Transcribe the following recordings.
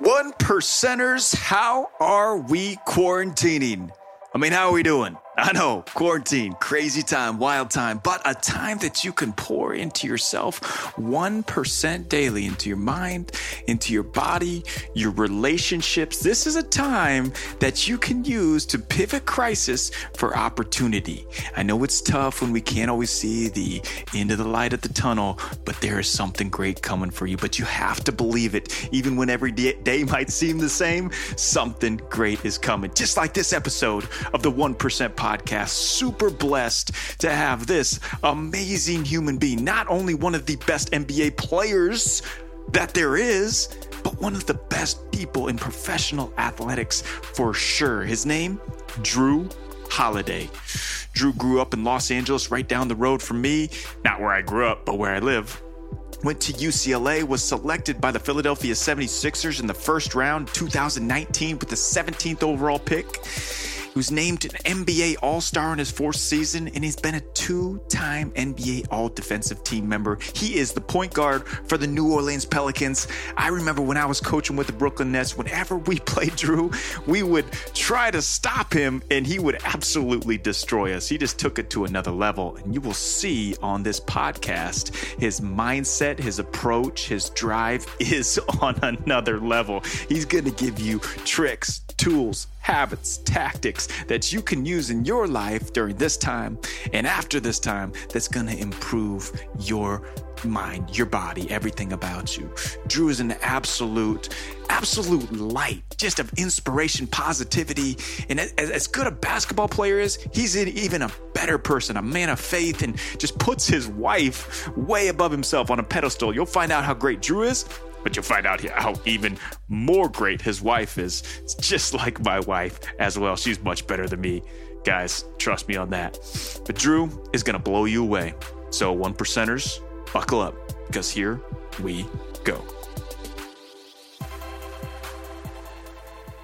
One percenters, how are we quarantining? I mean, how are we doing? I know, quarantine, crazy time, wild time, but a time that you can pour into yourself 1% daily into your mind, into your body, your relationships. This is a time that you can use to pivot crisis for opportunity. I know it's tough when we can't always see the end of the light at the tunnel, but there is something great coming for you. But you have to believe it. Even when every day might seem the same, something great is coming. Just like this episode of the 1% podcast podcast. Super blessed to have this amazing human being, not only one of the best NBA players that there is, but one of the best people in professional athletics for sure. His name, Jrue Holiday. Jrue grew up in Los Angeles, right down the road from me. Not where I grew up, but where I live went to UCLA, was selected by the Philadelphia 76ers in the first round 2019 with the 17th overall pick who's named an NBA All Star in his fourth season, and he's been a two time NBA All Defensive Team member. He is the point guard for the New Orleans Pelicans. I remember when I was coaching with the Brooklyn Nets, whenever we played Jrue, we would try to stop him, and he would absolutely destroy us. He just took it to another level, and you will see on this podcast his mindset, his approach, his drive is on another level. He's going to give you tricks, tools, habits, tactics that you can use in your life during this time and after this time that's going to improve your mind, your body, everything about you. Jrue is an absolute, absolute light, just of inspiration, positivity. And as, good a basketball player is, he's an, even a better person, a man of faith, and just puts his wife way above himself on a pedestal. You'll find out how great Jrue is but you'll find out how even more great his wife is. It's just like my wife as well. She's much better than me. Guys, trust me on that. But Jrue is going to blow you away. So, one percenters, buckle up because here we go.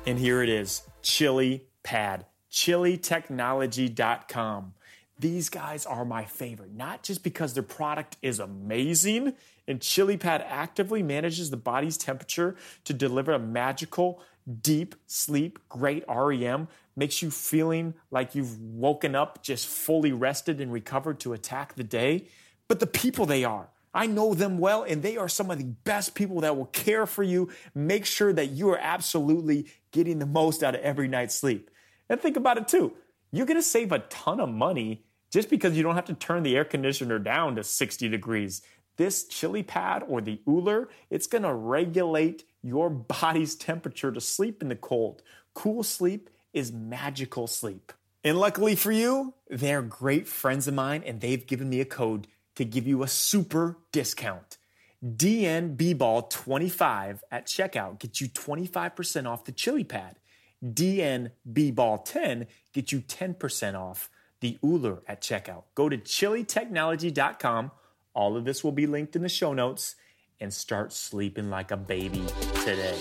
And here it is Chili Pad, chilitechnology.com. These guys are my favorite, not just because their product is amazing, and ChiliPad actively manages the body's temperature to deliver a magical, deep sleep, great REM, makes you feeling like you've woken up just fully rested and recovered to attack the day. But the people they are, I know them well, and they are some of the best people that will care for you, make sure that you are absolutely getting the most out of every night's sleep. And think about it too. You're to save a ton of money just because you don't have to turn the air conditioner down to 60 degrees this chili pad or the Ooler, it's going to regulate your body's temperature to sleep in the cold. Cool sleep is magical sleep. And luckily for you, they're great friends of mine and they've given me a code to give you a super discount. DNBBall25 at checkout gets you 25% off the chili pad. DNBBall10 gets you 10% off the Ooler at checkout. Go to chilitechnology.com all of this will be linked in the show notes and start sleeping like a baby today.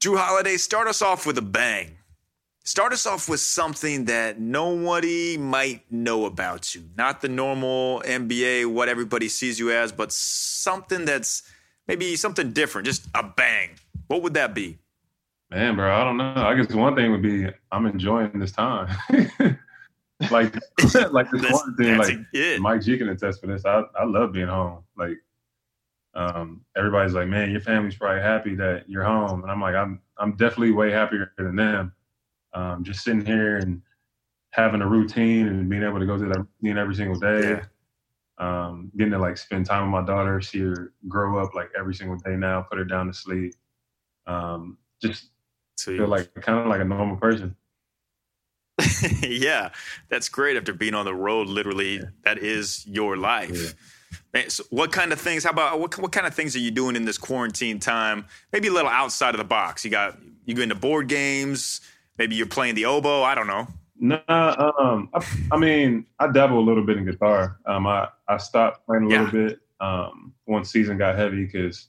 Jrue Holiday, start us off with a bang. Start us off with something that nobody might know about you. Not the normal NBA, what everybody sees you as, but something that's maybe something different, just a bang. What would that be? Man, bro, I don't know. I guess one thing would be I'm enjoying this time. like like this quarantine, like it. Mike G can attest for this. I I love being home. Like um, everybody's like, man, your family's probably happy that you're home, and I'm like, I'm I'm definitely way happier than them. Um, just sitting here and having a routine and being able to go through that routine every single day. Um, getting to like spend time with my daughter, see her grow up like every single day now, put her down to sleep. Um, just Sweet. feel like kind of like a normal person. yeah, that's great. After being on the road, literally, yeah. that is your life. Yeah. Man, so what kind of things? How about what, what kind of things are you doing in this quarantine time? Maybe a little outside of the box. You got you go into board games. Maybe you're playing the oboe. I don't know. No, um, I, I, mean, I dabble a little bit in guitar. Um, I I stopped playing a little yeah. bit um, once season got heavy because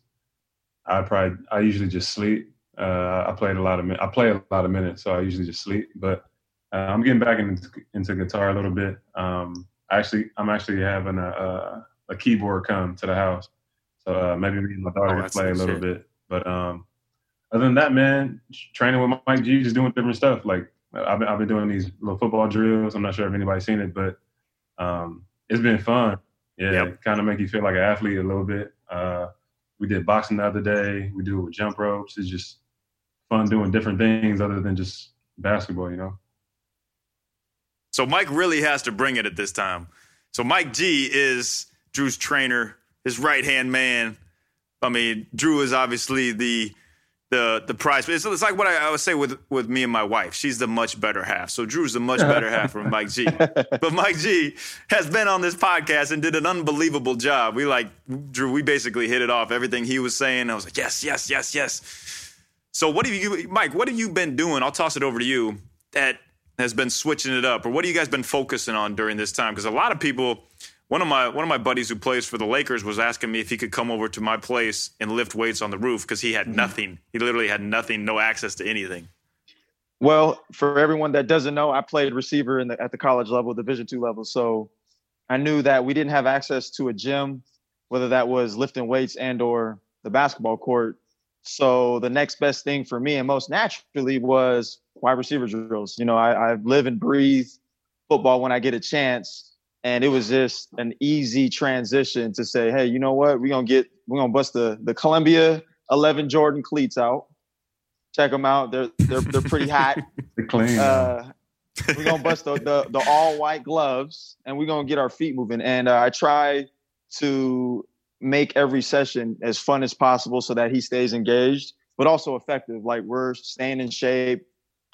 I probably I usually just sleep. Uh, I played a lot of I play a lot of minutes, so I usually just sleep. But uh, I'm getting back into, into guitar a little bit. Um, actually, I'm actually having a, a, a keyboard come to the house, so uh, maybe me and my daughter oh, can play a little shit. bit. But um, other than that, man, training with Mike G, just doing different stuff. Like I've been, I've been doing these little football drills. I'm not sure if anybody's seen it, but um, it's been fun. Yeah, yep. kind of make you feel like an athlete a little bit. Uh, we did boxing the other day. We do it with jump ropes. It's just fun doing different things other than just basketball, you know. So Mike really has to bring it at this time. So Mike G is Jrue's trainer, his right hand man. I mean, Jrue is obviously the the the prize. It's, it's like what I, I, would say with with me and my wife. She's the much better half. So Jrue's the much better half from Mike G. But Mike G has been on this podcast and did an unbelievable job. We like Jrue. We basically hit it off. Everything he was saying, I was like, yes, yes, yes, yes. So what have you, Mike? What have you been doing? I'll toss it over to you. That has been switching it up, or what have you guys been focusing on during this time? Because a lot of people one of my one of my buddies who plays for the Lakers was asking me if he could come over to my place and lift weights on the roof because he had mm-hmm. nothing. He literally had nothing, no access to anything. Well, for everyone that doesn't know, I played receiver in the, at the college level, Division two level. So I knew that we didn't have access to a gym, whether that was lifting weights and or the basketball court. So the next best thing for me, and most naturally, was wide receiver drills. You know, I, I live and breathe football when I get a chance and it was just an easy transition to say, hey, you know what? We're gonna get we're gonna bust the the Columbia 11 Jordan cleats out. Check them out. They're they're they're pretty hot. they're clean. Uh, we're gonna bust the, the, the all white gloves and we're gonna get our feet moving. And uh, I try to make every session as fun as possible so that he stays engaged, but also effective. Like we're staying in shape.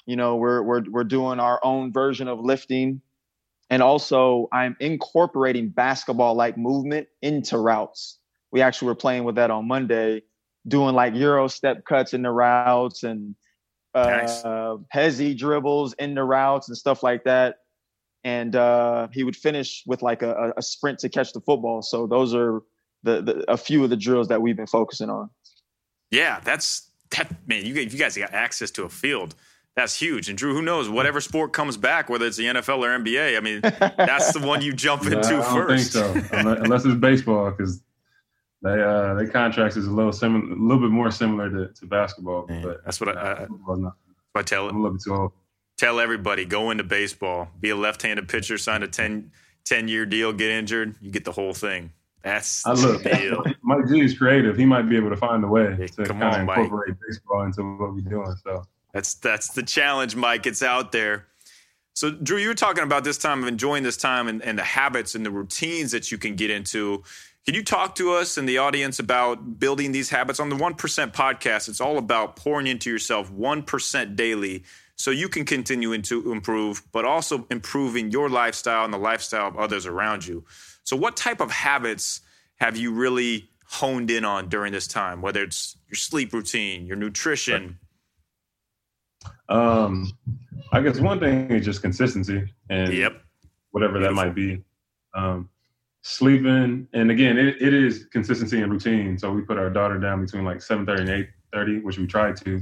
You know, we're we're we're doing our own version of lifting and also, I'm incorporating basketball like movement into routes. We actually were playing with that on Monday, doing like Euro step cuts in the routes and uh, nice. Hezzy dribbles in the routes and stuff like that. And uh, he would finish with like a, a sprint to catch the football. So those are the, the a few of the drills that we've been focusing on. Yeah, that's that man. You you guys got access to a field that's huge. And Jrue, who knows? Whatever sport comes back, whether it's the NFL or NBA, I mean, that's the one you jump into I don't first. think so, unless it's baseball, because they uh, their contracts is a little similar, a little bit more similar to, to basketball. Man, but that's what I, I, I tell. I'm a little bit too old. Tell everybody, go into baseball, be a left-handed pitcher, sign a 10, 10 year deal, get injured, you get the whole thing. That's I look. Deal. Mike G is creative. He might be able to find a way to kind of incorporate Mike. baseball into what we're doing. So that's that's the challenge, Mike. It's out there. So, Jrue, you were talking about this time of enjoying this time and, and the habits and the routines that you can get into. Can you talk to us and the audience about building these habits? On the 1% podcast, it's all about pouring into yourself 1% daily so you can continue to improve, but also improving your lifestyle and the lifestyle of others around you. So, what type of habits have you really honed in on during this time, whether it's your sleep routine, your nutrition, um, I guess one thing is just consistency and yep. whatever Beautiful. that might be. Um, sleeping, and again, it, it is consistency and routine. So we put our daughter down between like seven thirty and eight thirty, which we tried to.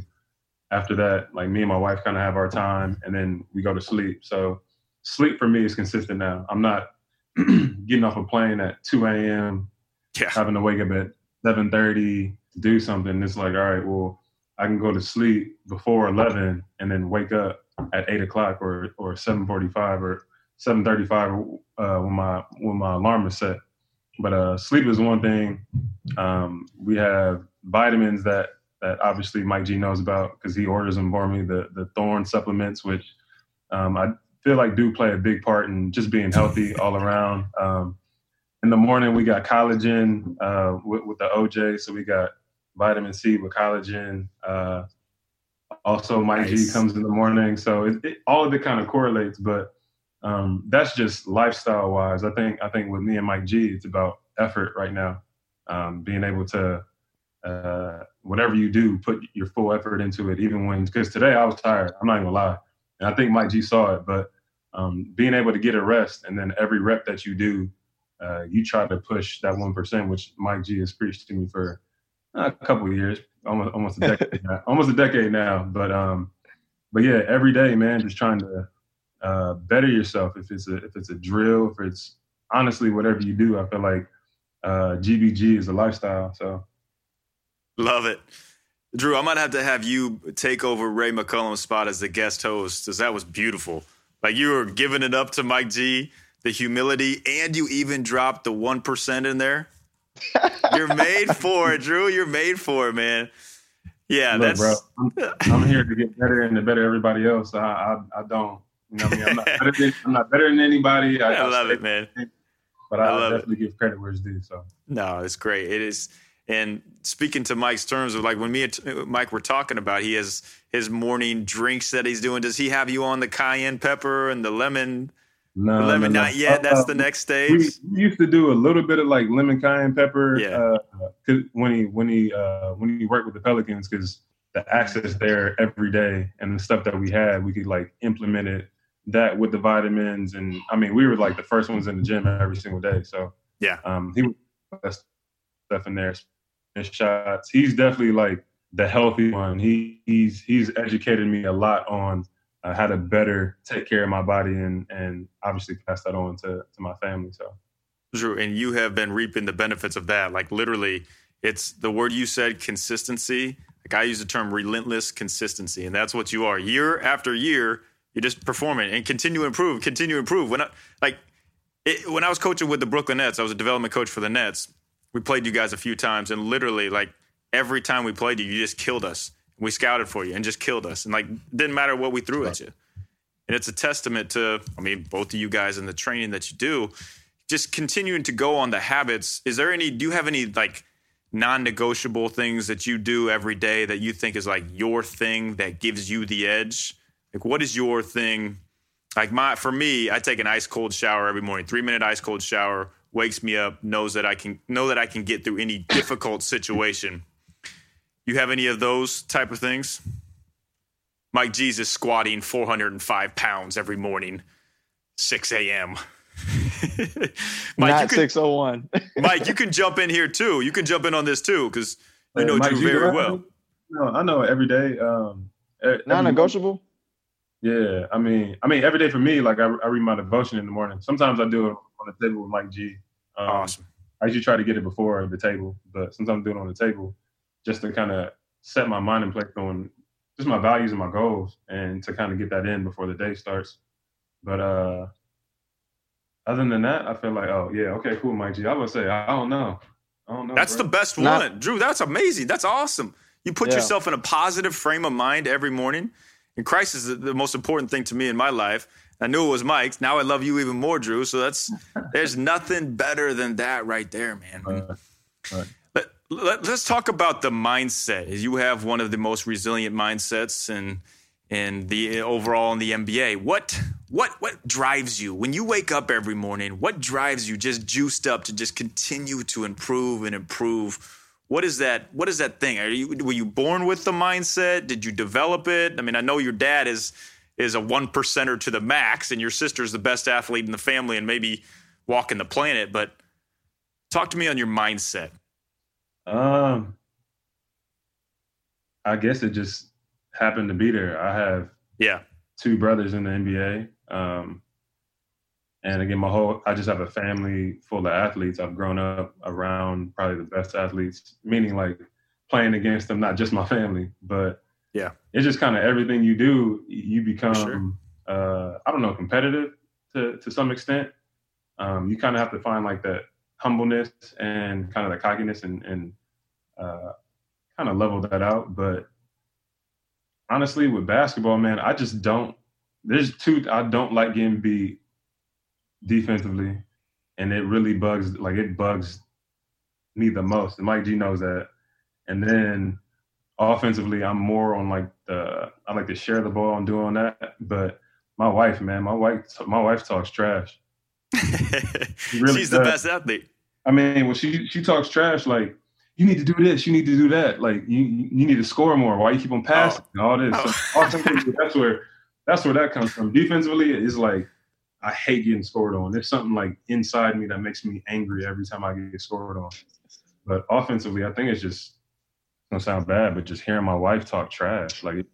After that, like me and my wife kind of have our time, and then we go to sleep. So sleep for me is consistent now. I'm not getting off a plane at two a.m. Yeah. having to wake up at seven thirty to do something. It's like, all right, well, I can go to sleep before eleven and then wake up at eight o'clock or or seven forty five or seven thirty five uh, when my when my alarm is set. But uh, sleep is one thing. Um, we have vitamins that that obviously Mike G knows about because he orders them for me. The the Thorne supplements, which um, I feel like do play a big part in just being healthy all around. Um, in the morning, we got collagen uh, with, with, the OJ, so we got vitamin C with collagen. Uh, also, Mike nice. G comes in the morning, so it, it, all of it kind of correlates. But um, that's just lifestyle wise. I think I think with me and Mike G, it's about effort right now. Um, being able to uh, whatever you do, put your full effort into it, even when because today I was tired. I'm not even gonna lie, and I think Mike G saw it. But um, being able to get a rest, and then every rep that you do, uh, you try to push that one percent, which Mike G has preached to me for a couple years, almost almost a decade now, almost a decade now. But um, but yeah, every day, man, just trying to uh, better yourself. If it's a if it's a drill, if it's honestly whatever you do, I feel like uh, GBG is a lifestyle. So love it. Jrue, I might have to have you take over Ray McCallum's spot as the guest host, because that was beautiful. Like you were giving it up to Mike G, the humility, and you even dropped the one percent in there. You're made for it, Jrue. You're made for it, man. Yeah, Look, that's. Bro, I'm, I'm, here to get better and to better everybody else. I, I, I don't. You know, I mean, I'm not better than, I'm not better than anybody. I, I love it, man. But I, I definitely it. give credit where it's due. So no, it's great. It is. And speaking to Mike's terms of like when me and Mike were talking about, he has his morning drinks that he's doing. Does he have you on the cayenne pepper and the lemon? No, the lemon, no, no. not yet. That's uh, the next stage. We, we, used to do a little bit of like lemon cayenne pepper. Yeah. Uh, when he when he uh, when he worked with the Pelicans, because the access there every day and the stuff that we had, we could like implement it that with the vitamins and I mean we were like the first ones in the gym every single day. So yeah, um, he was stuff in there shots. He's definitely like the healthy one. He he's he's educated me a lot on uh, how to better take care of my body and and obviously pass that on to to my family. So Jrue, and you have been reaping the benefits of that. Like literally, it's the word you said, consistency. Like I use the term relentless consistency, and that's what you are. Year after year, you just perform it and continue to improve, continue to improve. When I, like it, when I was coaching with the Brooklyn Nets, I was a development coach for the Nets. We played you guys a few times, and literally, like every time we played you, you just killed us. We scouted for you and just killed us, and like didn't matter what we threw at you. And it's a testament to, I mean, both of you guys and the training that you do, just continuing to go on the habits. Is there any? Do you have any like? non-negotiable things that you do every day that you think is like your thing that gives you the edge like, what is your thing? Like my for me, I take an ice cold shower every morning. Three minute ice cold shower wakes me up, knows that I can know that I can get through any difficult situation. You have any of those type of things? Mike Jesus squatting 405 pounds every morning, 6 a.m. Mike, Not 601. Mike, you can jump in here too. You can jump in on this too because you know Mike, Jrue very well. No, I know every day. Um, Non-negotiable. Yeah, I mean, I mean, every day for me, like I, I read my devotion in the morning. Sometimes I do it on the table with Mike G. Um, awesome. I usually try to get it before the table, but sometimes I do it on the table just to kind of set my mind in place on just my values and my goals, and to kind of get that in before the day starts. But uh other than that, I feel like, oh yeah, okay, cool, Mike G. I would say, I don't know. I don't know. That's bro. the best Not- one, Jrue. That's amazing. That's awesome. You put yeah. yourself in a positive frame of mind every morning and Christ is the most important thing to me in my life. I knew it was Mike's. Now I love you even more, Jrue. So that's there's nothing better than that right there, man. Uh, right. Let, let, us talk about the mindset. You have one of the most resilient mindsets and and the overall in the NBA. What what what drives you when you wake up every morning? What drives you just juiced up to just continue to improve and improve? what is that what is that thing are you were you born with the mindset did you develop it i mean i know your dad is is a one percenter to the max and your sister's the best athlete in the family and maybe walking the planet but talk to me on your mindset. Um i guess it just happened to be there. I have yeah. two brothers in the nba um and again, my whole I just have a family full of athletes. I've grown up around probably the best athletes, meaning like playing against them, not just my family, but yeah, it's just kind of everything you do. You become, sure. uh, I don't know, competitive to to some extent. Um, you kind of have to find like that humbleness and kind of the cockiness and and uh, kind of level that out. But honestly, with basketball, man, I just don't. There's two. I don't like getting beat defensively, and it really bugs like it bugs me the most. And Mike G knows that. And then offensively, I'm more on like the I like to share the ball and doing that. But my wife, man, my wife, my wife talks trash. really She's does. the best athlete. I mean, well, she she talks trash like you need to do this, you need to do that. Like you you need to score more. Why you keep on passing? Oh. all this. Oh. So, that's where that's where that comes from. Defensively, it's like I hate getting scored on. There's something like inside me that makes me angry every time I get scored on. But offensively, I think it's just gonna sound bad, but just hearing my wife talk trash, like,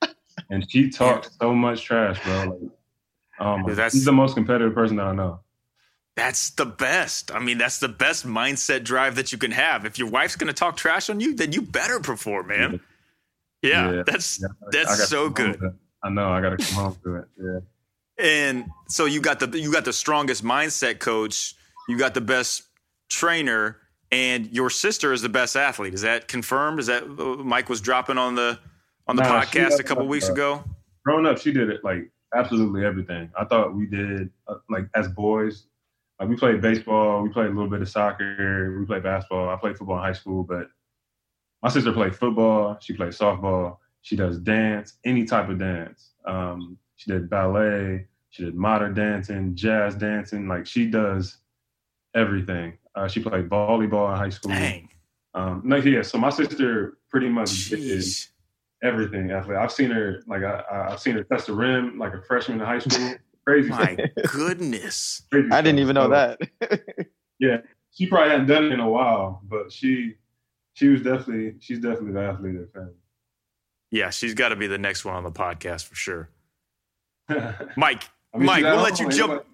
and she talks so much trash, bro. Like, um, that's, she's the most competitive person that I know. That's the best. I mean, that's the best mindset drive that you can have. If your wife's gonna talk trash on you, then you better perform, man. Yeah, yeah. that's yeah, that's so good. I know. I got to come home to it. Yeah. And so you got the you got the strongest mindset coach. You got the best trainer, and your sister is the best athlete. Is that confirmed? Is that uh, Mike was dropping on the on the nah, podcast a couple weeks uh, ago? Growing up, she did it like absolutely everything. I thought we did uh, like as boys. Like we played baseball, we played a little bit of soccer, we played basketball. I played football in high school, but my sister played football. She played softball. She does dance, any type of dance. Um, she did ballet. She did modern dancing, jazz dancing. Like she does everything. Uh, she played volleyball in high school. Dang. Um, no, yeah. So my sister pretty much Jeez. did everything. I've seen her like I, have seen her test the rim like a freshman in high school. Crazy. My goodness. Crazy I didn't even know that. yeah, she probably hadn't done it in a while, but she she was definitely she's definitely the athlete of the family. Yeah, she's got to be the next one on the podcast for sure. Mike, I mean, Mike, we'll let you jump.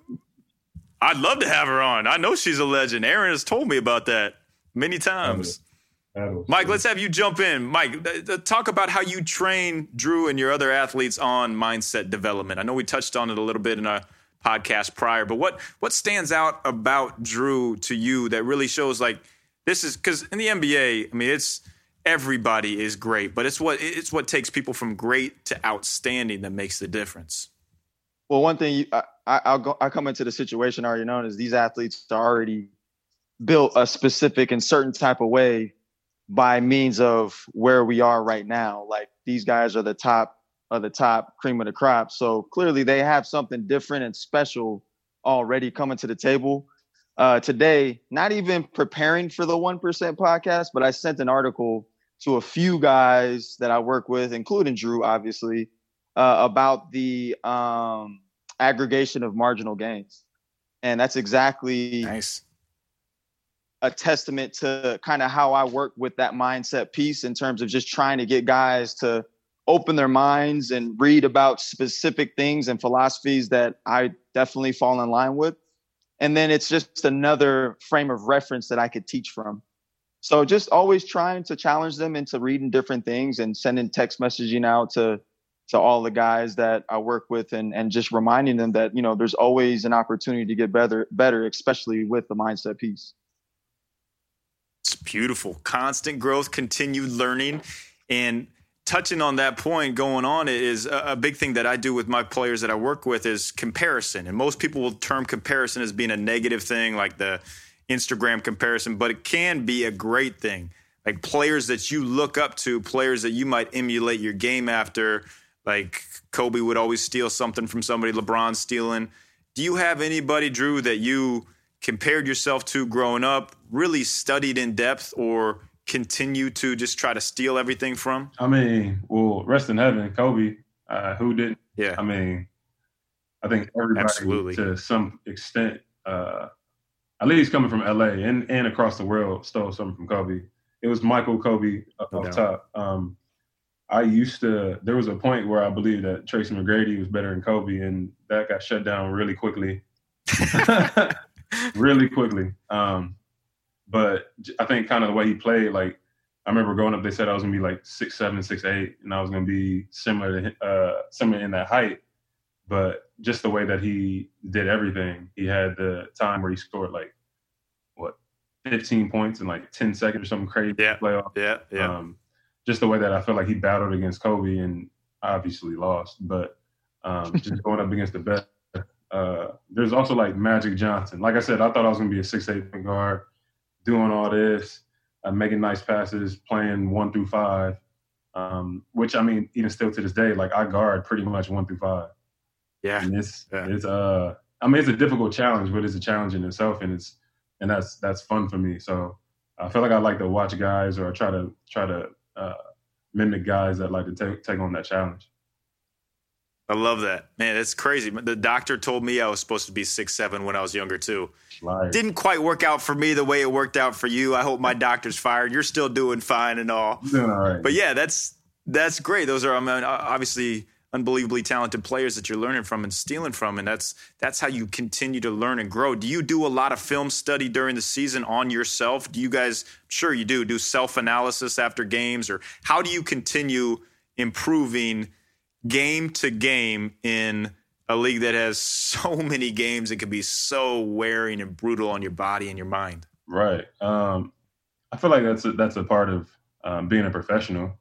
I'd love to have her on. I know she's a legend. Aaron has told me about that many times. Mike, let's have you jump in. Mike, talk about how you train Jrue and your other athletes on mindset development. I know we touched on it a little bit in a podcast prior, but what what stands out about Jrue to you that really shows like this is because in the NBA, I mean, it's everybody is great, but it's what it's what takes people from great to outstanding that makes the difference. Well, one thing I, I, will go, I come into the situation already known as these athletes are already built a specific and certain type of way by means of where we are right now. Like these guys are the top of the top cream of the crop. So clearly they have something different and special already coming to the table. Uh, today, not even preparing for the 1% podcast, but I sent an article to a few guys that I work with, including Jrue, obviously, uh, about the um, aggregation of marginal gains. And that's exactly nice. a testament to kind of how I work with that mindset piece in terms of just trying to get guys to open their minds and read about specific things and philosophies that I definitely fall in line with. And then it's just another frame of reference that I could teach from. So just always trying to challenge them into reading different things and sending text messaging out to to all the guys that I work with and and just reminding them that you know there's always an opportunity to get better better especially with the mindset piece. It's beautiful. Constant growth, continued learning and touching on that point going on is a, big thing that I do with my players that I work with is comparison. And most people will term comparison as being a negative thing like the Instagram comparison, but it can be a great thing. Like players that you look up to, players that you might emulate your game after like Kobe would always steal something from somebody, LeBron stealing. Do you have anybody, Jrue, that you compared yourself to growing up, really studied in depth, or continue to just try to steal everything from? I mean, well, rest in heaven, Kobe. Uh, who didn't? Yeah. I mean, I think everybody Absolutely. to some extent, uh, at least coming from LA and, and across the world, stole something from Kobe. It was Michael Kobe up no top. Um, I used to. There was a point where I believed that Tracy McGrady was better than Kobe, and that got shut down really quickly. really quickly. Um, but I think kind of the way he played, like I remember growing up, they said I was gonna be like six seven, six eight, and I was gonna be similar to uh, similar in that height. But just the way that he did everything, he had the time where he scored like what, fifteen points in like ten seconds or something crazy. Yeah, playoff. Yeah, yeah. Um, just the way that I felt like he battled against Kobe and obviously lost, but um, just going up against the best. Uh, there's also like Magic Johnson. Like I said, I thought I was gonna be a six eight guard, doing all this, uh, making nice passes, playing one through five. Um, which I mean, even still to this day, like I guard pretty much one through five. Yeah, and it's yeah. it's uh, I mean, it's a difficult challenge, but it's a challenge in itself, and it's and that's that's fun for me. So I feel like I like to watch guys, or I try to try to uh, mimic guys that like to take take on that challenge. I love that, man. It's crazy. The doctor told me I was supposed to be six seven when I was younger too. Liar. Didn't quite work out for me the way it worked out for you. I hope my doctor's fired. You're still doing fine and all. Doing all right. But yeah, that's that's great. Those are I mean, obviously unbelievably talented players that you're learning from and stealing from and that's that's how you continue to learn and grow do you do a lot of film study during the season on yourself do you guys sure you do do self analysis after games or how do you continue improving game to game in a league that has so many games that can be so wearing and brutal on your body and your mind. Right. Um, I feel like that's a, that's a part of um, being a professional.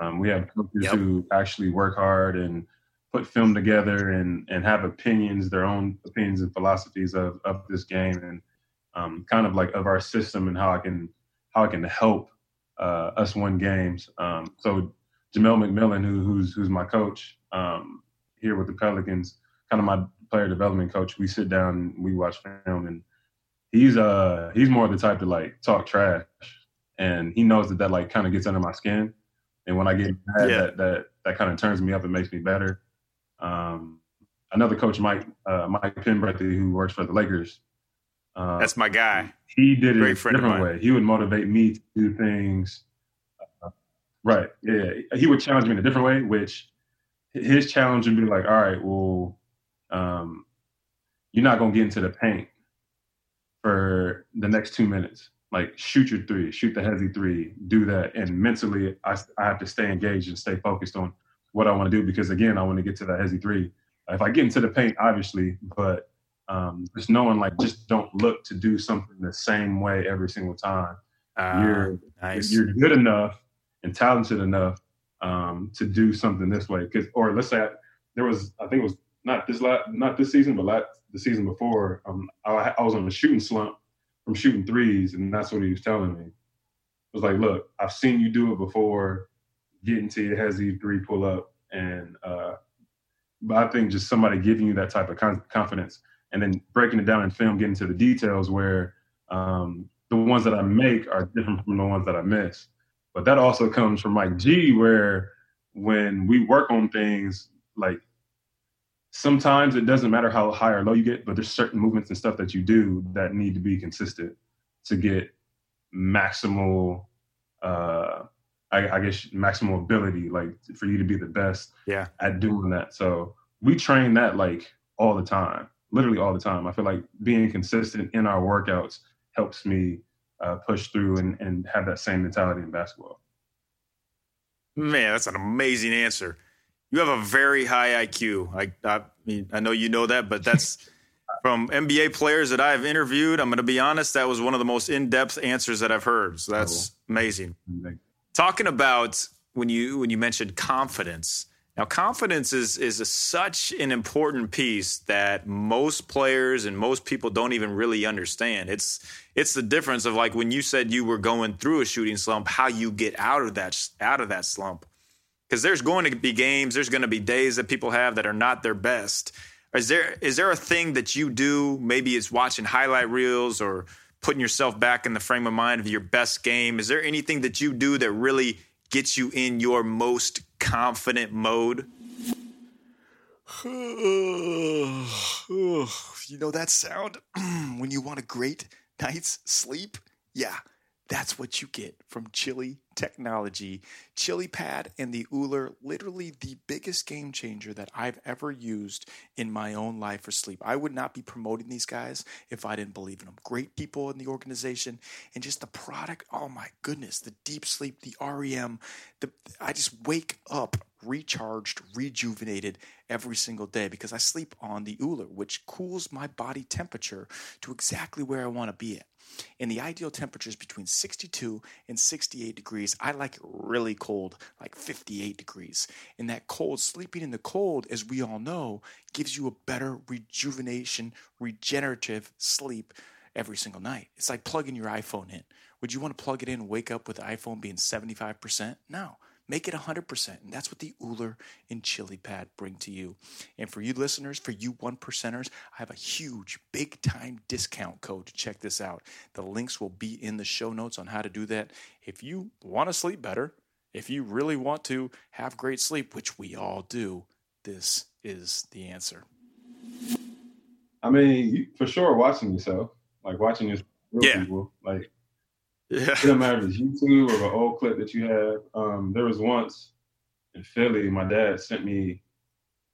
Um, we have coaches yep. who actually work hard and put film together and and have opinions, their own opinions and philosophies of of this game and um, kind of like of our system and how I can how I can help uh, us win games. Um, so Jamelle McMillan, who, who's who's my coach um, here with the Pelicans, kind of my player development coach. We sit down and we watch film, and he's uh he's more the type to like talk trash, and he knows that that like kind of gets under my skin, and when I get mad, yeah. that that that kind of turns me up and makes me better. Um, another coach, Mike uh, Mike Penberthy, who works for the Lakers. Uh, That's my guy. He did Great it a different way. He would motivate me to do things. Uh, right. Yeah. He would challenge me in a different way, which his challenge would be like, all right, well, um, you're not going to get into the paint for the next two minutes. Like, shoot your three, shoot the heavy three, do that. And mentally, I, I have to stay engaged and stay focused on what I want to do because, again, I want to get to that heavy three. If I get into the paint, obviously, but um, just knowing like just don't look to do something the same way every single time. Uh, you're nice. you're good enough and talented enough um, to do something this way. Because or let's say I, there was I think it was not this last, not this season, but last, the season before. Um, I, I was on a shooting slump from shooting threes, and that's what he was telling me. It was like, look, I've seen you do it before. Getting to your hezzy three pull up, and uh, but I think just somebody giving you that type of confidence and then breaking it down in film, getting to the details where um, the ones that I make are different from the ones that I miss. But that also comes from Mike G, where when we work on things, like sometimes it doesn't matter how high or low you get, but there's certain movements and stuff that you do that need to be consistent to get maximal, uh, I, I guess, maximal ability, like for you to be the best yeah. at doing that. So we train that like all the time literally all the time. I feel like being consistent in our workouts helps me uh, push through and, and have that same mentality in basketball. Man, that's an amazing answer. You have a very high IQ. I, I mean, I know you know that, but that's from NBA players that I've interviewed. I'm going to be honest, that was one of the most in-depth answers that I've heard. So that's amazing. Talking about when you when you mentioned confidence, now, confidence is is a, such an important piece that most players and most people don't even really understand. It's it's the difference of like when you said you were going through a shooting slump, how you get out of that out of that slump. Because there's going to be games, there's going to be days that people have that are not their best. Is there is there a thing that you do? Maybe it's watching highlight reels or putting yourself back in the frame of mind of your best game. Is there anything that you do that really gets you in your most confident mode. you know that sound when you want a great night's sleep? Yeah, that's what you get from Chili Technology. Chili Pad and the Ooler, literally the biggest game changer that I've ever used in my own life for sleep. I would not be promoting these guys if I didn't believe in them. Great people in the organization and just the product. Oh my goodness, the deep sleep, the REM. The, I just wake up recharged, rejuvenated every single day because I sleep on the Ooler, which cools my body temperature to exactly where I want to be at. And the ideal temperature is between 62 and 68 degrees. I like it really cold, like 58 degrees. And that cold, sleeping in the cold, as we all know, gives you a better rejuvenation, regenerative sleep every single night. It's like plugging your iPhone in. Would you want to plug it in and wake up with the iPhone being 75%? No. Make it 100%. And that's what the Ooler and Chili Pad bring to you. And for you listeners, for you one percenters, I have a huge, big time discount code to check this out. The links will be in the show notes on how to do that. If you want to sleep better, if you really want to have great sleep, which we all do, this is the answer. I mean, for sure, watching yourself, like watching your yeah. people, like yeah. It doesn't matter if it's YouTube or an old clip that you have. Um, there was once in Philly, my dad sent me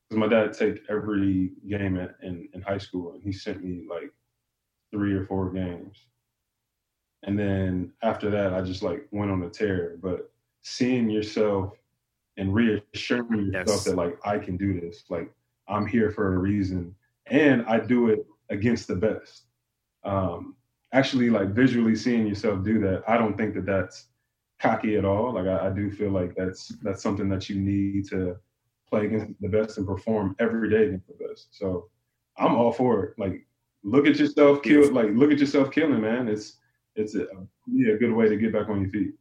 because my dad take every game in, in, in high school, and he sent me like three or four games. And then after that, I just like went on a tear. But seeing yourself and reassuring yourself yes. that like I can do this. Like I'm here for a reason, and I do it against the best. Um, actually, like visually seeing yourself do that, I don't think that that's cocky at all. Like I, I do feel like that's that's something that you need to play against the best and perform every day against the best. So I'm all for it. Like look at yourself kill like look at yourself killing, man. It's it's a, yeah, a good way to get back on your feet.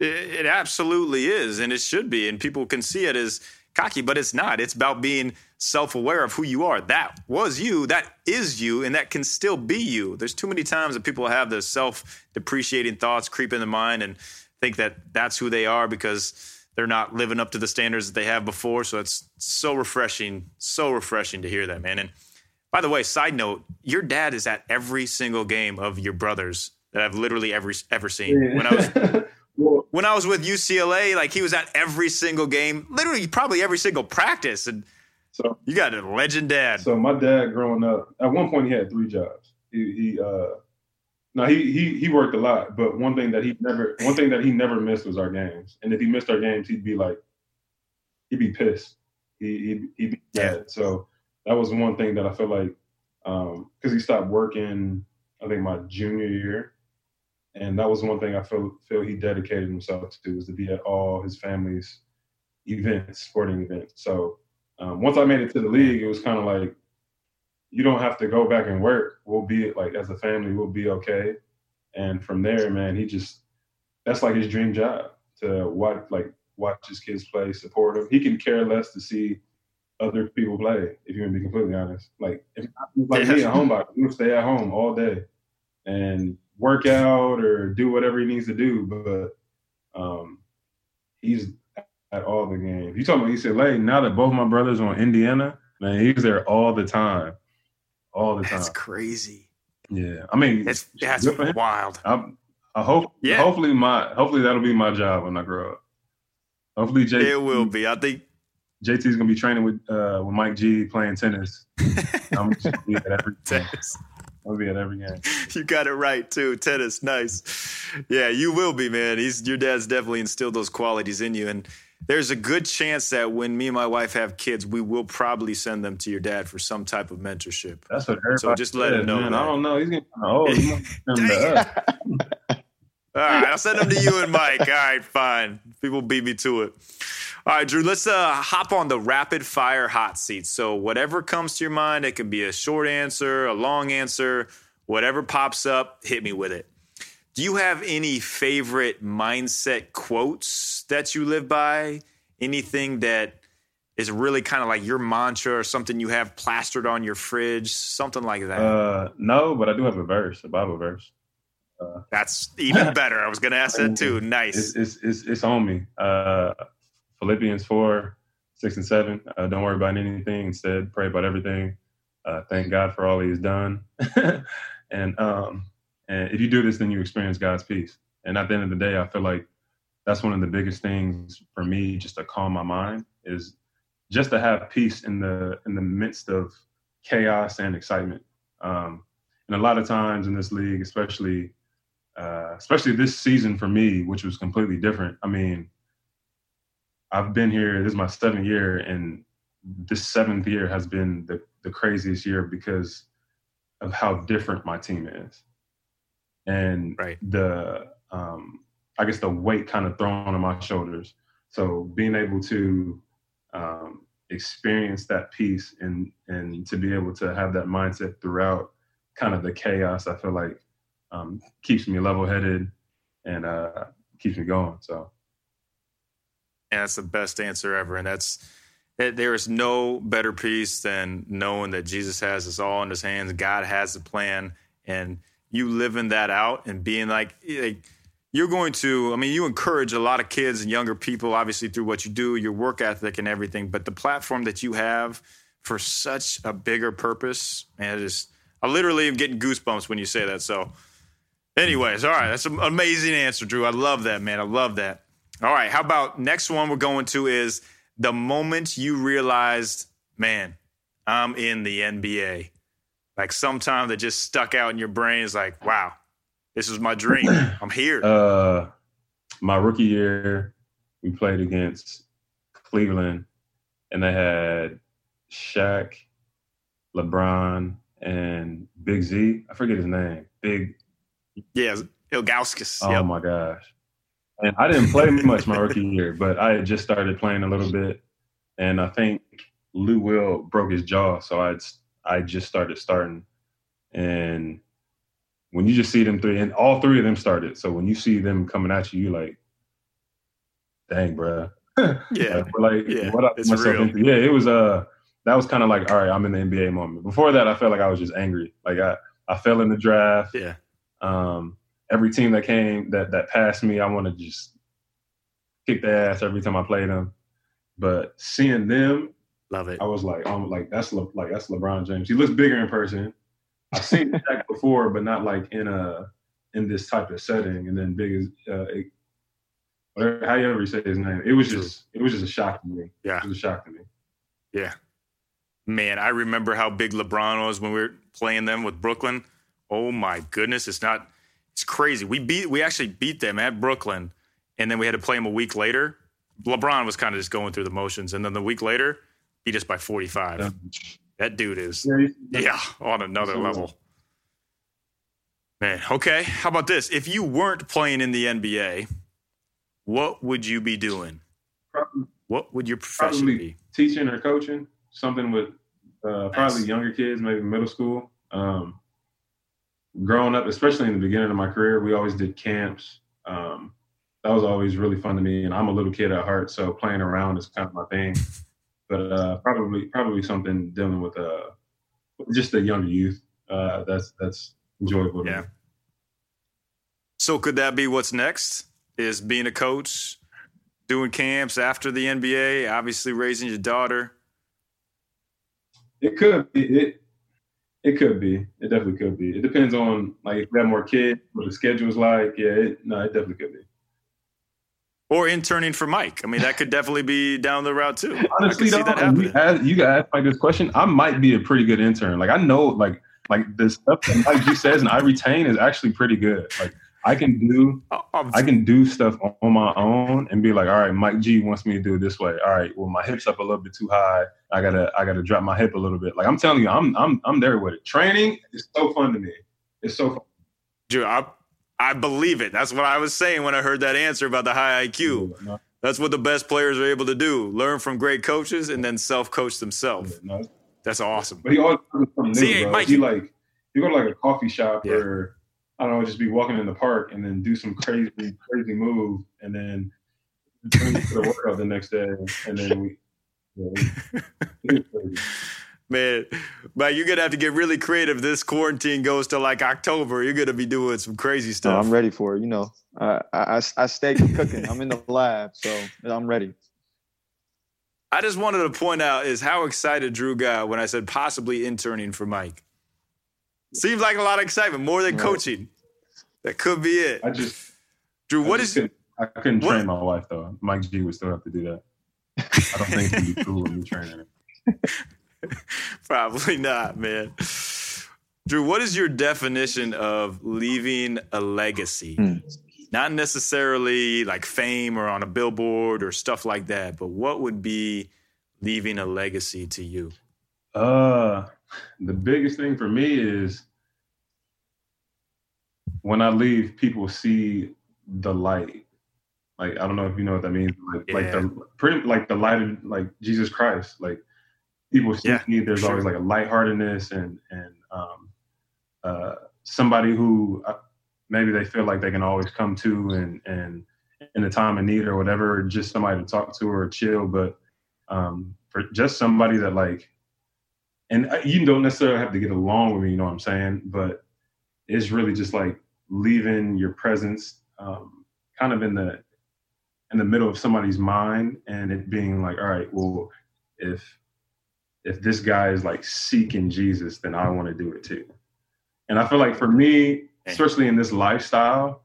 It, it absolutely is, and it should be, and people can see it as cocky, but it's not. It's about being self-aware of who you are. That was you, that is you, and that can still be you. There's too many times that people have the self-depreciating thoughts creep in the mind and think that that's who they are because they're not living up to the standards that they have before. So it's so refreshing, so refreshing to hear that, man. And by the way, side note, your dad is at every single game of your brothers that I've literally ever ever seen. When I was when I was with UCLA, like he was at every single game, literally probably every single practice. And so you got a legend dad. So my dad growing up, at one point he had three jobs. He, he uh no, he he he worked a lot, but one thing that he never one thing that he never missed was our games. And if he missed our games, he'd be like, he'd be pissed. He he'd, he'd be mad. So that was one thing that I feel like because um, he stopped working, I think my junior year, and that was one thing I feel feel he dedicated himself to was to be at all his family's events, sporting events. So um, once I made it to the league, it was kind of like you don't have to go back and work. We'll be like as a family, we'll be okay. And from there, man, he just that's like his dream job to watch like watch his kids play, support him. He can care less to see other people play. If you're gonna be completely honest, like if like me, a homebody, we stay at home all day and work out or do whatever he needs to do. But um, he's at all the games. You talking about UCLA? Now that both my brothers are on Indiana, man, he's there all the time all the time. That's crazy. Yeah, I mean, it's that's wild. I, I hope. Yeah. Hopefully, my hopefully that'll be my job when I grow up. Hopefully, JT, it will be. I think JT's gonna be training with uh, with Mike G playing tennis. I'm just gonna be at every tennis. I'll be at every game. You got it right too. Tennis, nice. Yeah, you will be, man. He's your dad's definitely instilled those qualities in you, and there's a good chance that when me and my wife have kids, we will probably send them to your dad for some type of mentorship. That's what everybody So just let him know. Man, I don't know. He's getting old. All right, I'll send them to you and Mike. All right, fine. People beat me to it. All right, Jrue, let's uh, hop on the rapid fire hot seat. So, whatever comes to your mind, it can be a short answer, a long answer, whatever pops up, hit me with it. Do you have any favorite mindset quotes that you live by? Anything that is really kind of like your mantra or something you have plastered on your fridge, something like that? Uh, no, but I do have a verse, a Bible verse. Uh, That's even better. I was going to ask that too. Nice. It's, it's, it's, it's on me. Uh, Philippians 4, 6 and 7. Uh, don't worry about anything. Instead, pray about everything. Uh, thank God for all he's done. and um, and if you do this, then you experience God's peace. And at the end of the day, I feel like that's one of the biggest things for me, just to calm my mind, is just to have peace in the in the midst of chaos and excitement. Um, and a lot of times in this league, especially uh, especially this season for me, which was completely different. I mean, I've been here. This is my seventh year, and this seventh year has been the the craziest year because of how different my team is and right. the um, I guess the weight kind of thrown on my shoulders. So being able to um, experience that peace and and to be able to have that mindset throughout kind of the chaos, I feel like um, keeps me level headed and uh, keeps me going. So yeah, that's the best answer ever, and that's there is no better peace than knowing that Jesus has us all in His hands. God has a plan, and you living that out and being like, you're going to i mean you encourage a lot of kids and younger people obviously through what you do your work ethic and everything. But the platform that you have for such a bigger purpose man it is i literally am getting goosebumps when you say that. So anyways all right. That's an amazing answer jrue. I love that man. I love that all right how about next one we're going to is the moment you realized man i'm in the nba like sometime that just stuck out in your brain is like, wow, this is my dream. I'm here. Uh, my rookie year we played against Cleveland, and they had Shaq, LeBron, and Big Z. I forget his name. Big. Yeah, Ilgauskas. Oh yep. my gosh. And I didn't play much my rookie year, but I had just started playing a little bit, and I think Lou Will broke his jaw, so I I just started starting, and when you just see them three, and all three of them started, so when you see them coming at you, you like, dang, bro. Yeah, like yeah, what I put myself real. into. Yeah, it was uh that was kind of like, all right, I'm in the NBA moment. Before that, I felt like I was just angry. Like I I fell in the draft. Yeah. Um, every team that came that that passed me, I want to just kick their ass every time I played them. But seeing them, love it. I was like, I'm like that's Le, like that's LeBron James. He looks bigger in person. I've seen Shaq before, but not like in a in this type of setting. And then big as uh, it, whatever, however you ever say his name, it was just it was just a shock to me. Yeah, it was a shock to me. Yeah, man, I remember how big LeBron was when we were playing them with Brooklyn. Oh my goodness, it's not it's crazy. We beat we actually beat them at Brooklyn, and then we had to play them a week later. LeBron was kind of just going through the motions, and then the week later, beat us by 45. Yeah. That dude is yeah, yeah on another level. Man, okay. How about this? If you weren't playing in the NBA, what would you be doing? Probably, what would your profession be? Teaching or coaching, something with uh, probably nice. younger kids, maybe middle school. Um, growing up, especially in the beginning of my career, we always did camps. Um, that was always really fun to me, and I'm a little kid at heart, so playing around is kind of my thing. But uh, probably probably something dealing with uh, just the younger youth. Uh, that's that's enjoyable. Yeah. So could that be what's next? Is being a coach, doing camps after the NBA, obviously raising your daughter. It could be. It it could be. It definitely could be. It depends on like if we have more kids, what the schedule's like. Yeah, it, no, it definitely could be. Or interning for Mike. I mean, that could definitely be down the route too. Honestly, though, you, ask, you got asked like this question. I might be a pretty good intern. Like I know, like like the stuff that Mike G says and I retain is actually pretty good. Like I can do oh, oh. I can do stuff on my own and be like, all right, Mike G wants me to do it this way. All right, well my hips up a little bit too high. I gotta I gotta drop my hip a little bit. Like I'm telling you, I'm I'm I'm there with it. Training is so fun to me. It's so fun. Dude, I I believe it. That's what I was saying when I heard that answer about the high IQ. That's what the best players are able to do: learn from great coaches and then self-coach themselves. That's awesome. But he always something new, See, bro. Mike, he like you go to like a coffee shop yeah. or I don't know, just be walking in the park and then do some crazy, crazy move, and then bring to the workout the next day, and then we. Yeah, we Man, but you're gonna have to get really creative. This quarantine goes to like October. You're gonna be doing some crazy stuff. No, I'm ready for it. You know, I, I I stay cooking. I'm in the lab, so I'm ready. I just wanted to point out is how excited Jrue got when I said possibly interning for Mike. Seems like a lot of excitement, more than right. coaching. That could be it. I just Jrue, what is? couldn't, I couldn't what? train my wife though. Mike G would still have to do that. I don't think he'd be cool with me training her. Probably not, man. Jrue, what is your definition of leaving a legacy? Hmm. Not necessarily like fame or on a billboard or stuff like that, but what would be leaving a legacy to you? Uh, the biggest thing for me is when I leave, people see the light. Like I don't know if you know what that means. Like, yeah. like the pretty like the light of like Jesus Christ. Like people see yeah, me. There's sure. always like a lightheartedness and and um, uh, somebody who uh, maybe they feel like they can always come to and and in a time of need or whatever, just somebody to talk to or chill. But um, for just somebody that like and uh, you don't necessarily have to get along with me, you know what I'm saying? But it's really just like leaving your presence um, kind of in the in the middle of somebody's mind and it being like, all right, well, if if this guy is like seeking Jesus, then I want to do it too. And I feel like for me, especially in this lifestyle,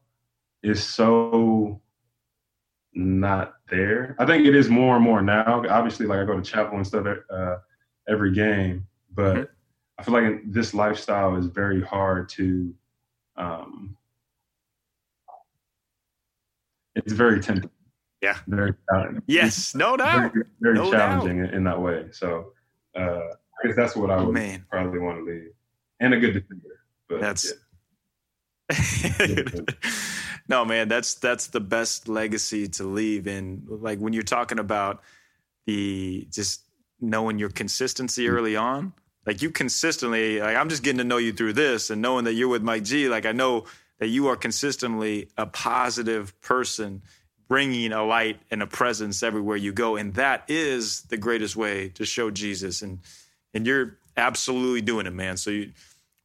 is so not there. I think it is more and more now. Obviously, like I go to chapel and stuff uh, every game, but mm-hmm. I feel like this lifestyle is very hard to. Um, it's very tempting. Yeah. Very challenging. Yes, no doubt. Very, very no challenging doubt. in that way. So uh, I guess that's what I would Man. probably want to leave. And a good defender. But that's yeah. no man that's that's the best legacy to leave and like when you're talking about the just knowing your consistency mm. early on like you consistently like i'm just getting to know you through this and knowing that you're with mike g like i know that you are consistently a positive person bringing a light and a presence everywhere you go and that is the greatest way to show jesus and and you're absolutely doing it man so you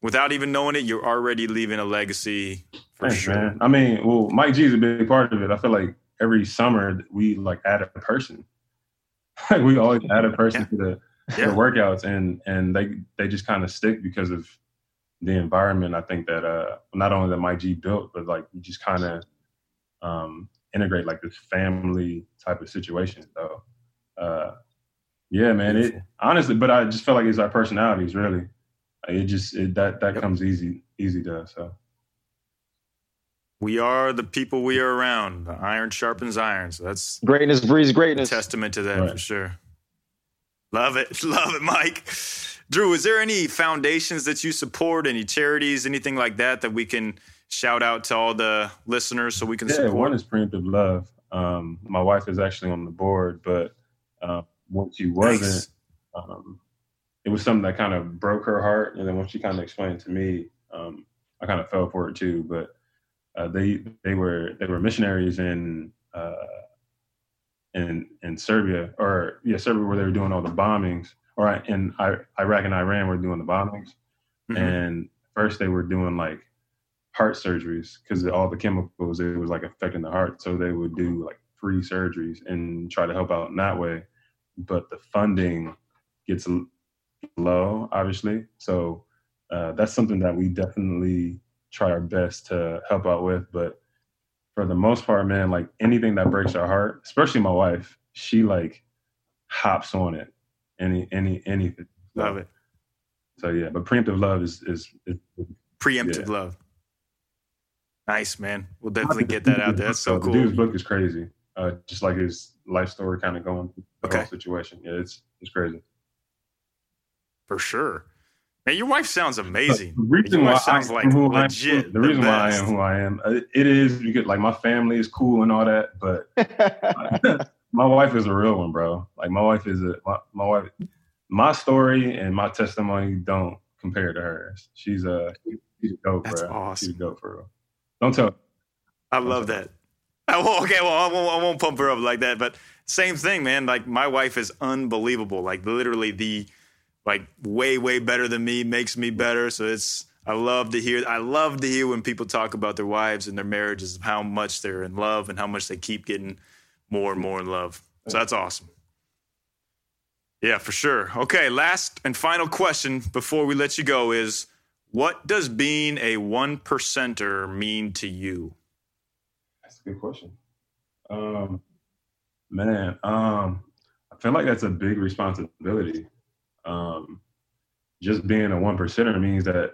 without even knowing it you're already leaving a legacy for Thanks, sure man. i mean well mike g is a big part of it i feel like every summer we like add a person like we always add a person yeah. to the yeah. workouts and and they they just kind of stick because of the environment. I think that uh not only that Mike G built, but like you just kind of um integrate like this family type of situation. So uh yeah, man. It honestly, but I just felt like it's our personalities really. It just it, that that yep. comes easy easy to us. So we are the people we are around. The iron sharpens iron. So that's greatness breeds greatness. testament to that right. for sure. Love it. Love it, Mike. Jrue, is there any foundations that you support, any charities, anything like that that we can shout out to all the listeners so we can support? yeah, support? one is Preemptive Love. Um, my wife is actually on the board, but uh, when she wasn't, nice. um, it was something that kind of broke her heart. And then when she kind of explained to me, um, I kind of fell for it too. But uh, they they were they were missionaries in uh, in in Serbia or yeah Serbia where they were doing all the bombings or in Iraq and Iran were doing the bombings. Mm-hmm. and first they were doing like heart surgeries because all the chemicals it was like affecting the heart. So they would do like free surgeries and try to help out in that way. But the funding gets low obviously. So uh, that's something that we definitely try our best to help out with. But for the most part, man, like anything that breaks our heart, especially my wife, she like hops on it. Any any anything. So, love it. So yeah, but preemptive love is is, is preemptive yeah. love. Nice man. We'll definitely get that out there. That's so cool. The dude's book is crazy. Uh, just like his life story kind of going the okay. whole situation. Yeah, it's it's crazy. For sure. Man, your wife sounds amazing. The reason why sounds like legit. Am, the, the reason best. why I am who I am, uh, it is you get like my family is cool and all that, but my wife is a real one, bro. Like my wife is a my, my, wife. My story and my testimony don't compare to hers. She's a she's a dope, That's bro. Awesome. She's a dope for real. Don't tell. I don't love tell. that. I won't, okay, well, I won't, I won't pump her up like that, but same thing, man. Like my wife is unbelievable. Like literally the like way way better than me makes me better so it's i love to hear i love to hear when people talk about their wives and their marriages how much they're in love and how much they keep getting more and more in love. So that's awesome. Yeah for sure. Okay last and final question before we let you go is what does being a one percenter mean to you? That's a good question. Um man um i feel like that's a big responsibility. Um, just being a one percenter means that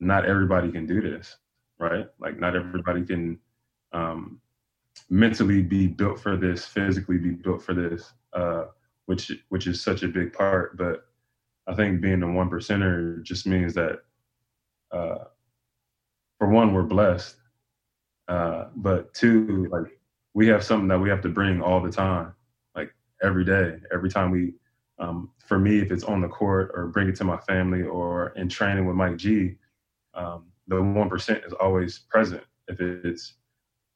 not everybody can do this, right? Like not everybody can um, mentally be built for this, physically be built for this, uh, which which is such a big part. But I think being a one percenter just means that, uh, for one, we're blessed, uh, but two, like we have something that we have to bring all the time, like every day, every time we um, for me, if it's on the court or bring it to my family or in training with Mike G, um, the one percent is always present. If it's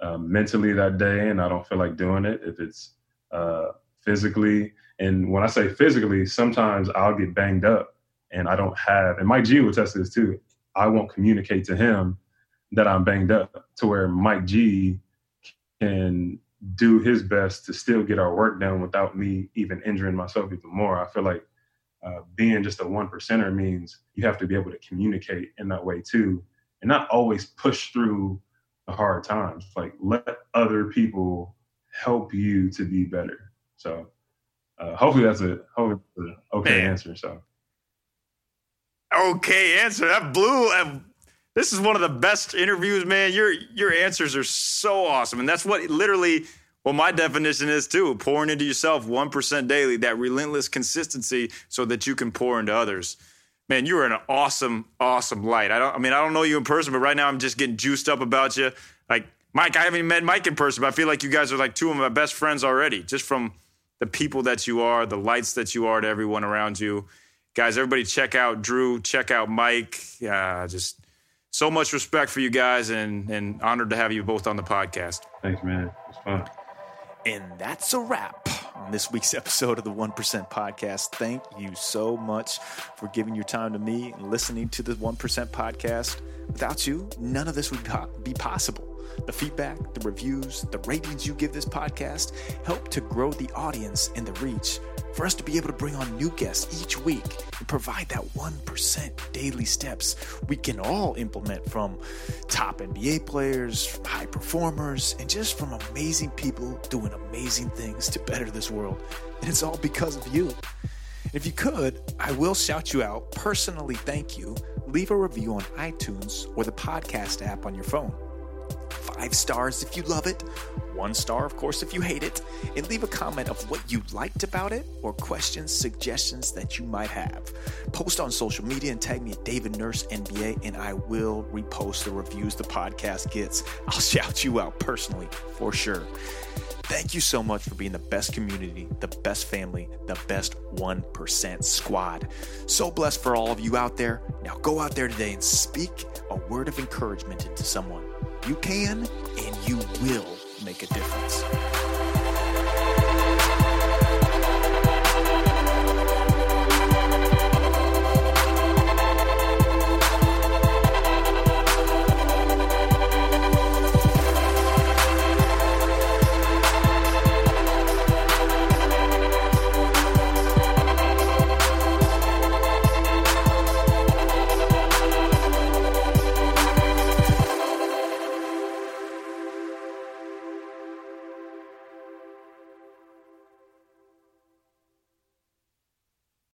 uh, mentally that day and I don't feel like doing it, if it's uh, physically, and when I say physically, sometimes I'll get banged up and I don't have, and Mike G will test this too. I won't communicate to him that I'm banged up to where Mike G can do his best to still get our work done without me even injuring myself even more. I feel like uh, being just a one percenter means you have to be able to communicate in that way too, and not always push through the hard times. Like let other people help you to be better. So uh, hopefully that's a hopefully that's okay Man. answer. So okay answer that blew. This is one of the best interviews, man. Your your answers are so awesome, and that's what literally Well, my definition is too pouring into yourself 1% daily, that relentless consistency so that you can pour into others. Man, you are an awesome, awesome light. I don't I mean, I don't know you in person, but right now I'm just getting juiced up about you. Like Mike, I haven't even met Mike in person, but I feel like you guys are like two of my best friends already, just from the people that you are, the lights that you are to everyone around you. Guys, everybody check out Jrue, check out Mike. Yeah, just so much respect for you guys and, and honored to have you both on the podcast. Thanks, man. It's fun. And that's a wrap on this week's episode of the 1% Podcast. Thank you so much for giving your time to me and listening to the 1% Podcast. Without you, none of this would be possible. The feedback, the reviews, the ratings you give this podcast help to grow the audience and the reach for us to be able to bring on new guests each week and provide that 1% daily steps we can all implement from top NBA players, high performers, and just from amazing people doing amazing things to better this world. And it's all because of you. If you could, I will shout you out, personally thank you. Leave a review on iTunes or the podcast app on your phone five stars if you love it, one star, of course, if you hate it, and leave a comment of what you liked about it or questions, suggestions that you might have. Post on social media and tag me at David Nurse NBA, and I will repost the reviews the podcast gets. I'll shout you out personally for sure. Thank you so much for being the best community, the best family, the best 1% squad. So blessed for all of you out there. Now go out there today and speak a word of encouragement into someone. You can and you will make a difference.